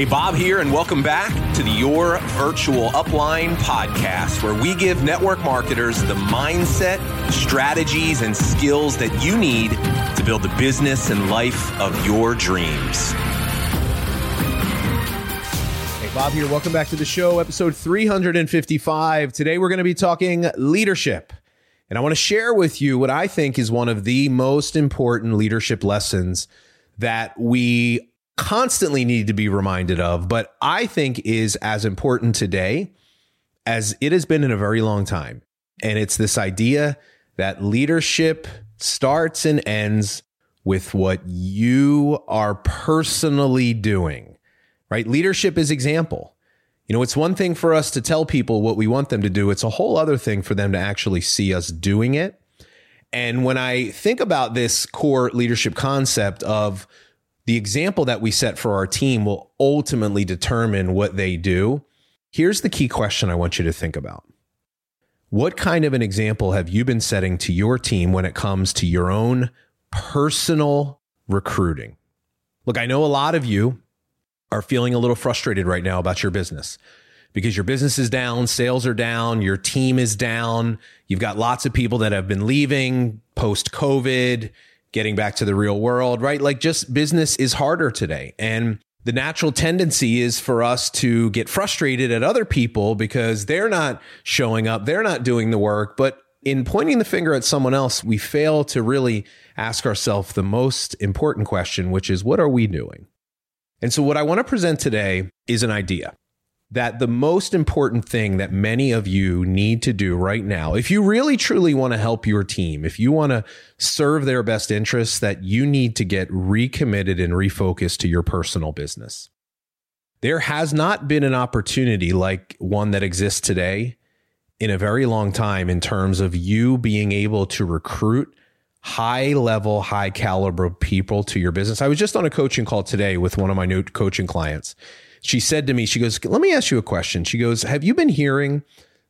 Hey, Bob here, and welcome back to the Your Virtual Upline podcast, where we give network marketers the mindset, strategies, and skills that you need to build the business and life of your dreams. Hey, Bob here. Welcome back to the show, episode 355. Today, we're going to be talking leadership. And I want to share with you what I think is one of the most important leadership lessons that we constantly need to be reminded of, but I think is as important today as it has been in a very long time. And it's this idea that leadership starts and ends with what you are personally doing, right? Leadership is example. You know, it's one thing for us to tell people what we want them to do, it's a whole other thing for them to actually see us doing it. And when I think about this core leadership concept of the example that we set for our team will ultimately determine what they do. Here's the key question I want you to think about. What kind of an example have you been setting to your team when it comes to your own personal recruiting? Look, I know a lot of you are feeling a little frustrated right now about your business because your business is down, sales are down, your team is down. You've got lots of people that have been leaving post COVID getting back to the real world, right? Like just business is harder today. And the natural tendency is for us to get frustrated at other people because they're not showing up, they're not doing the work. But in pointing the finger at someone else, we fail to really ask ourselves the most important question, which is what are we doing? And so, what I want to present today is an idea that the most important thing that many of you need to do right now, if you really truly want to help your team, if you want to serve their best interests, that you need to get recommitted and refocused to your personal business. There has not been an opportunity like one that exists today in a very long time in terms of you being able to recruit high level, high caliber people to your business. I was just on a coaching call today with one of my new coaching clients she said to me, she goes, Let me ask you a question. She goes, Have you been hearing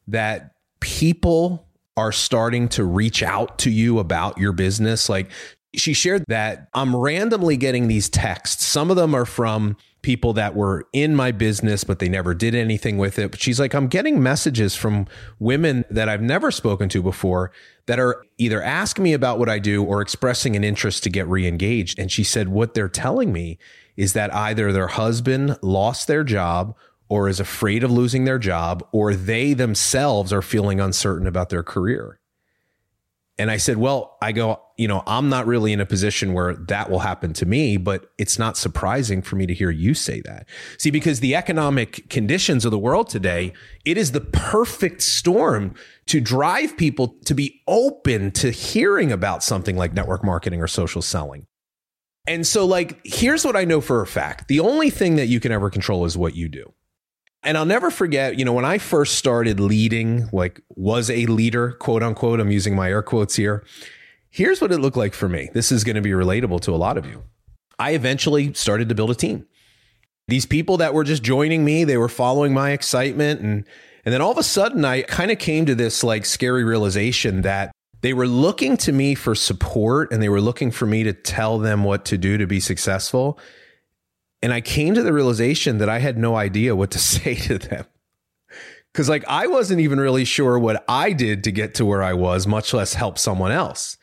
that people are starting to reach out to you about your business? Like, she shared that I'm randomly getting these texts. Some of them are from people that were in my business, but they never did anything with it. But she's like, I'm getting messages from women that I've never spoken to before that are either asking me about what I do or expressing an interest to get re engaged. And she said, What they're telling me is that either their husband lost their job or is afraid of losing their job, or they themselves are feeling uncertain about their career. And I said, Well, I go, you know, I'm not really in a position where that will happen to me, but it's not surprising for me to hear you say that. See, because the economic conditions of the world today, it is the perfect storm to drive people to be open to hearing about something like network marketing or social selling. And so, like, here's what I know for a fact the only thing that you can ever control is what you do. And I'll never forget, you know, when I first started leading, like, was a leader, quote unquote, I'm using my air quotes here. Here's what it looked like for me. This is going to be relatable to a lot of you. I eventually started to build a team. These people that were just joining me, they were following my excitement. And, and then all of a sudden, I kind of came to this like scary realization that they were looking to me for support and they were looking for me to tell them what to do to be successful. And I came to the realization that I had no idea what to say to them. Cause like I wasn't even really sure what I did to get to where I was, much less help someone else.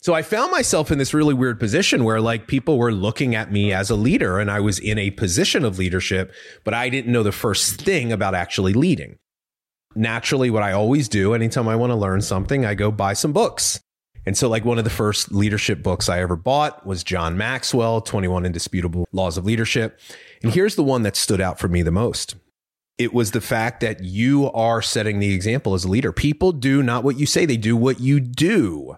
So I found myself in this really weird position where like people were looking at me as a leader and I was in a position of leadership, but I didn't know the first thing about actually leading naturally, what I always do anytime I want to learn something, I go buy some books. And so, like, one of the first leadership books I ever bought was John Maxwell, 21 Indisputable Laws of Leadership. And here's the one that stood out for me the most it was the fact that you are setting the example as a leader. People do not what you say, they do what you do.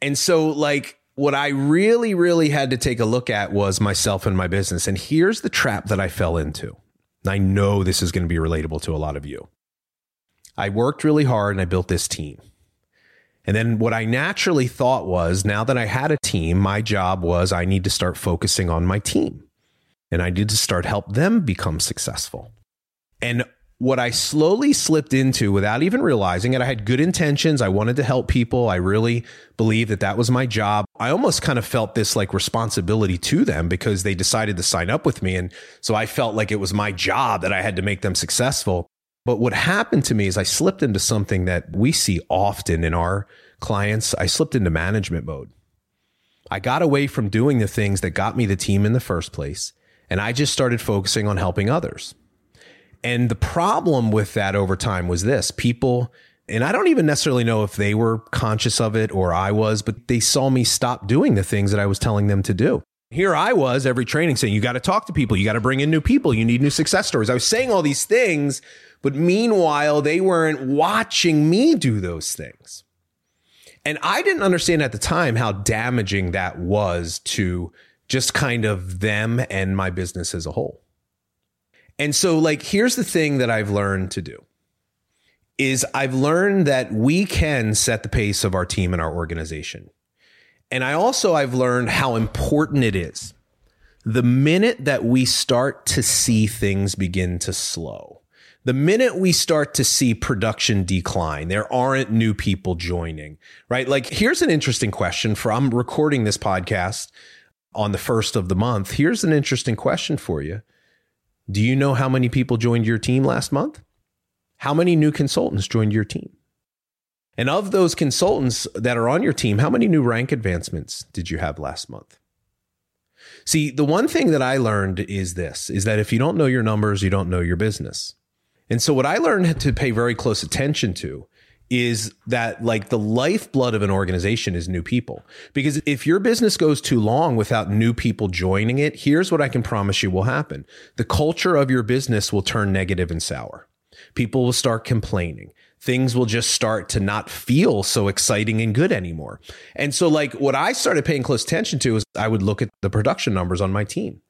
And so, like, what I really, really had to take a look at was myself and my business. And here's the trap that I fell into. I know this is going to be relatable to a lot of you. I worked really hard and I built this team. And then what I naturally thought was now that I had a team, my job was I need to start focusing on my team and I need to start help them become successful. And what I slowly slipped into without even realizing it, I had good intentions. I wanted to help people. I really believed that that was my job. I almost kind of felt this like responsibility to them because they decided to sign up with me. And so I felt like it was my job that I had to make them successful. But what happened to me is I slipped into something that we see often in our clients. I slipped into management mode. I got away from doing the things that got me the team in the first place. And I just started focusing on helping others. And the problem with that over time was this people, and I don't even necessarily know if they were conscious of it or I was, but they saw me stop doing the things that I was telling them to do. Here I was every training saying, you got to talk to people, you got to bring in new people, you need new success stories. I was saying all these things, but meanwhile, they weren't watching me do those things. And I didn't understand at the time how damaging that was to just kind of them and my business as a whole. And so, like, here's the thing that I've learned to do is I've learned that we can set the pace of our team and our organization. And I also I've learned how important it is. The minute that we start to see things begin to slow, the minute we start to see production decline, there aren't new people joining, right? Like, here's an interesting question for I'm recording this podcast on the first of the month. Here's an interesting question for you. Do you know how many people joined your team last month? How many new consultants joined your team? And of those consultants that are on your team, how many new rank advancements did you have last month? See, the one thing that I learned is this is that if you don't know your numbers, you don't know your business. And so what I learned to pay very close attention to is that like the lifeblood of an organization is new people. Because if your business goes too long without new people joining it, here's what I can promise you will happen. The culture of your business will turn negative and sour. People will start complaining. Things will just start to not feel so exciting and good anymore. And so like what I started paying close attention to is I would look at the production numbers on my team.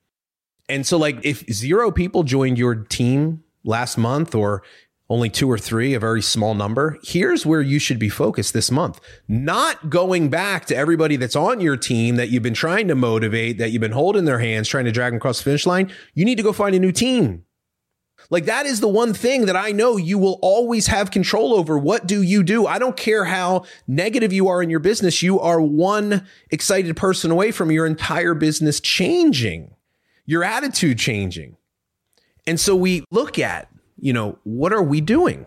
And so like if zero people joined your team last month or only two or three, a very small number. Here's where you should be focused this month. Not going back to everybody that's on your team that you've been trying to motivate, that you've been holding their hands, trying to drag them across the finish line. You need to go find a new team. Like that is the one thing that I know you will always have control over. What do you do? I don't care how negative you are in your business. You are one excited person away from your entire business changing, your attitude changing. And so we look at you know, what are we doing?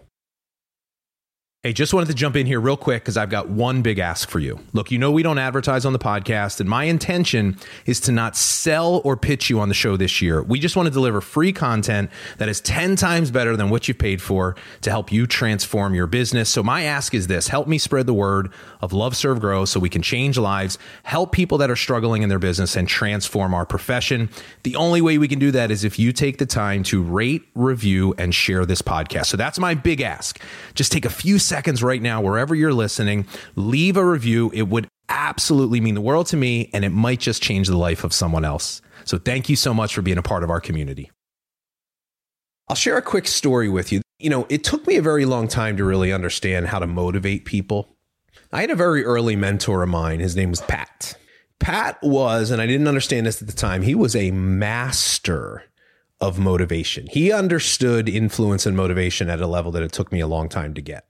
Hey, just wanted to jump in here real quick because I've got one big ask for you. Look, you know, we don't advertise on the podcast, and my intention is to not sell or pitch you on the show this year. We just want to deliver free content that is 10 times better than what you've paid for to help you transform your business. So, my ask is this help me spread the word of Love, Serve, Grow so we can change lives, help people that are struggling in their business, and transform our profession. The only way we can do that is if you take the time to rate, review, and share this podcast. So, that's my big ask. Just take a few seconds right now, wherever you're listening, leave a review. It would absolutely mean the world to me, and it might just change the life of someone else. So thank you so much for being a part of our community. I'll share a quick story with you. You know, it took me a very long time to really understand how to motivate people. I had a very early mentor of mine. His name was Pat. Pat was, and I didn't understand this at the time, he was a master of motivation. He understood influence and motivation at a level that it took me a long time to get.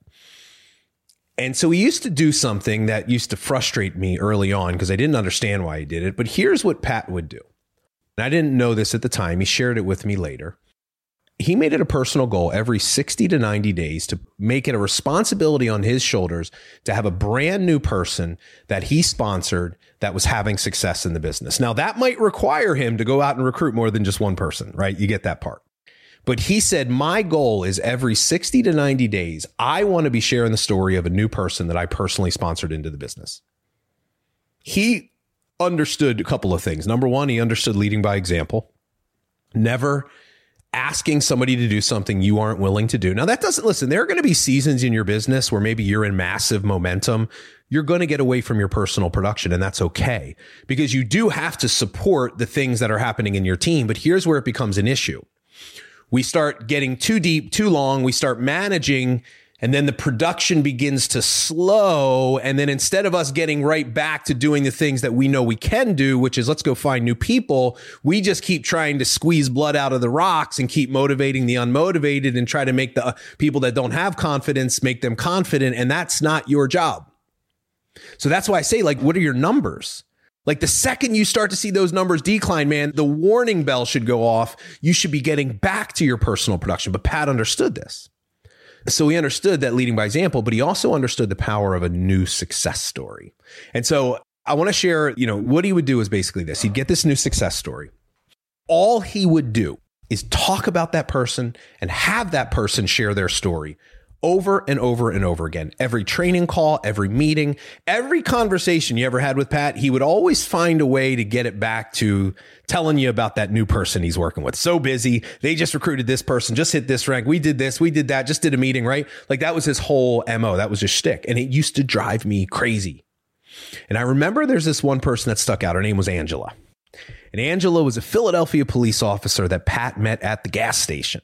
And so he used to do something that used to frustrate me early on because I didn't understand why he did it. But here's what Pat would do. And I didn't know this at the time. He shared it with me later. He made it a personal goal every 60 to 90 days to make it a responsibility on his shoulders to have a brand new person that he sponsored that was having success in the business. Now, that might require him to go out and recruit more than just one person, right? You get that part. But he said, My goal is every 60 to 90 days, I want to be sharing the story of a new person that I personally sponsored into the business. He understood a couple of things. Number one, he understood leading by example, never asking somebody to do something you aren't willing to do. Now, that doesn't listen, there are going to be seasons in your business where maybe you're in massive momentum. You're going to get away from your personal production, and that's okay because you do have to support the things that are happening in your team. But here's where it becomes an issue we start getting too deep, too long. We start managing and then the production begins to slow. And then instead of us getting right back to doing the things that we know we can do, which is let's go find new people, we just keep trying to squeeze blood out of the rocks and keep motivating the unmotivated and try to make the uh, people that don't have confidence make them confident. And that's not your job. So that's why I say, like, what are your numbers? Like the second you start to see those numbers decline, man, the warning bell should go off. You should be getting back to your personal production. But Pat understood this. So he understood that leading by example, but he also understood the power of a new success story. And so I want to share, you know, what he would do is basically this. He'd get this new success story. All he would do is talk about that person and have that person share their story over and over and over again. Every training call, every meeting, every conversation you ever had with Pat, he would always find a way to get it back to telling you about that new person he's working with. So busy. They just recruited this person, just hit this rank. We did this, we did that, just did a meeting, right? Like that was his whole MO. That was his shtick. And it used to drive me crazy. And I remember there's this one person that stuck out. Her name was Angela. And Angela was a Philadelphia police officer that Pat met at the gas station.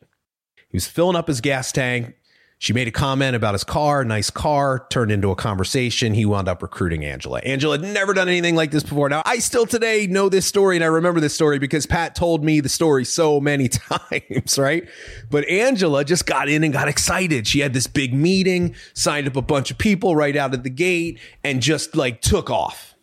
He was filling up his gas tank. She made a comment about his car, nice car, turned into a conversation. He wound up recruiting Angela. Angela had never done anything like this before. Now, I still today know this story and I remember this story because Pat told me the story so many times, right? But Angela just got in and got excited. She had this big meeting, signed up a bunch of people right out of the gate, and just like took off.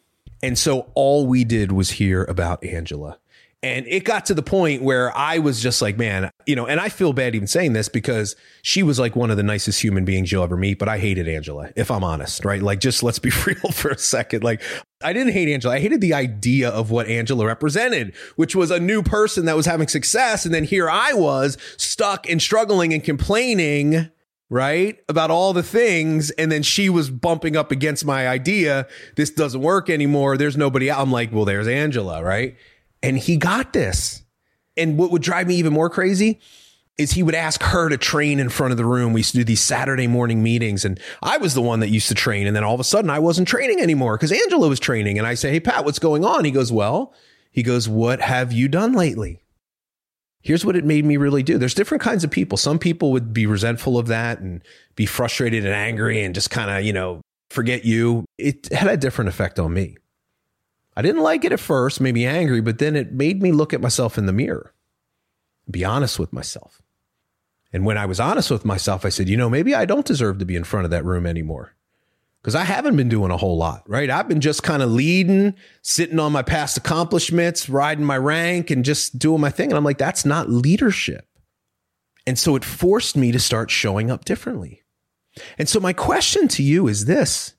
And so all we did was hear about Angela. And it got to the point where I was just like, man, you know, and I feel bad even saying this because she was like one of the nicest human beings you'll ever meet, but I hated Angela, if I'm honest, right? Like, just let's be real for a second. Like, I didn't hate Angela. I hated the idea of what Angela represented, which was a new person that was having success. And then here I was stuck and struggling and complaining, right? About all the things. And then she was bumping up against my idea. This doesn't work anymore. There's nobody. I'm like, well, there's Angela, right? And he got this. And what would drive me even more crazy is he would ask her to train in front of the room. We used to do these Saturday morning meetings, and I was the one that used to train. And then all of a sudden, I wasn't training anymore because Angela was training. And I say, Hey, Pat, what's going on? He goes, Well, he goes, What have you done lately? Here's what it made me really do. There's different kinds of people. Some people would be resentful of that and be frustrated and angry and just kind of, you know, forget you. It had a different effect on me. I didn't like it at first, made me angry, but then it made me look at myself in the mirror, be honest with myself. And when I was honest with myself, I said, you know, maybe I don't deserve to be in front of that room anymore. Because I haven't been doing a whole lot, right? I've been just kind of leading, sitting on my past accomplishments, riding my rank, and just doing my thing. And I'm like, that's not leadership. And so it forced me to start showing up differently. And so my question to you is this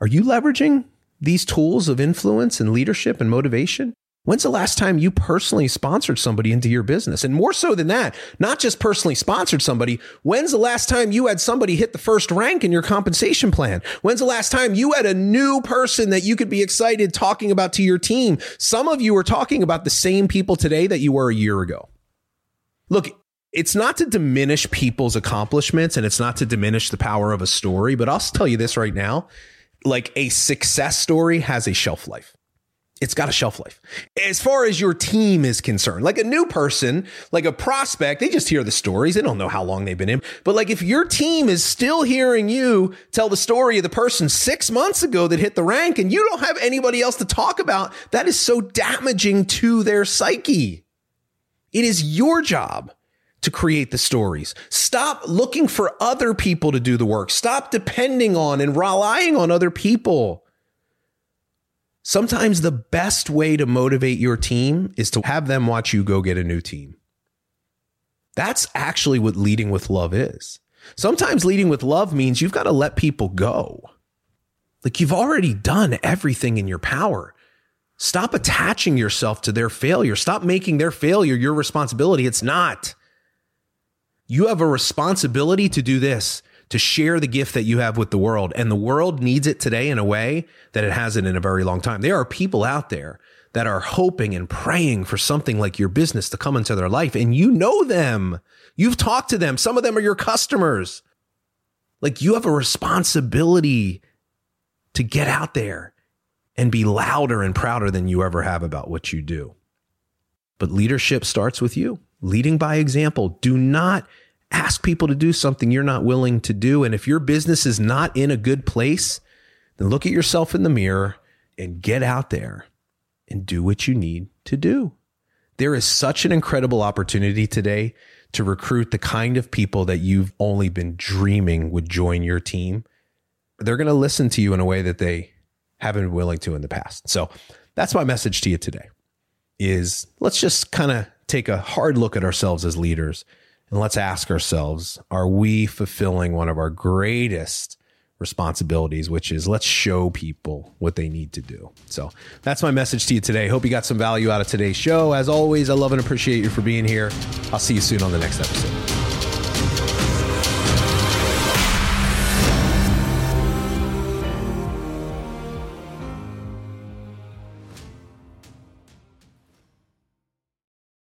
Are you leveraging these tools of influence and leadership and motivation? When's the last time you personally sponsored somebody into your business? And more so than that, not just personally sponsored somebody. When's the last time you had somebody hit the first rank in your compensation plan? When's the last time you had a new person that you could be excited talking about to your team? Some of you are talking about the same people today that you were a year ago. Look, it's not to diminish people's accomplishments and it's not to diminish the power of a story, but I'll tell you this right now like a success story has a shelf life. It's got a shelf life. As far as your team is concerned, like a new person, like a prospect, they just hear the stories. They don't know how long they've been in. But like if your team is still hearing you tell the story of the person six months ago that hit the rank and you don't have anybody else to talk about, that is so damaging to their psyche. It is your job to create the stories. Stop looking for other people to do the work. Stop depending on and relying on other people. Sometimes the best way to motivate your team is to have them watch you go get a new team. That's actually what leading with love is. Sometimes leading with love means you've got to let people go. Like you've already done everything in your power. Stop attaching yourself to their failure. Stop making their failure your responsibility. It's not. You have a responsibility to do this, to share the gift that you have with the world. And the world needs it today in a way that it hasn't in a very long time. There are people out there that are hoping and praying for something like your business to come into their life. And you know them. You've talked to them. Some of them are your customers. Like you have a responsibility to get out there and be louder and prouder than you ever have about what you do. But leadership starts with you leading by example. Do not ask people to do something you're not willing to do. And if your business is not in a good place, then look at yourself in the mirror and get out there and do what you need to do. There is such an incredible opportunity today to recruit the kind of people that you've only been dreaming would join your team. They're going to listen to you in a way that they haven't been willing to in the past. So that's my message to you today is let's just kind of take a hard look at ourselves as leaders and let's ask ourselves, are we fulfilling one of our greatest responsibilities, which is let's show people what they need to do. So that's my message to you today. Hope you got some value out of today's show. As always, I love and appreciate you for being here. I'll see you soon on the next episode.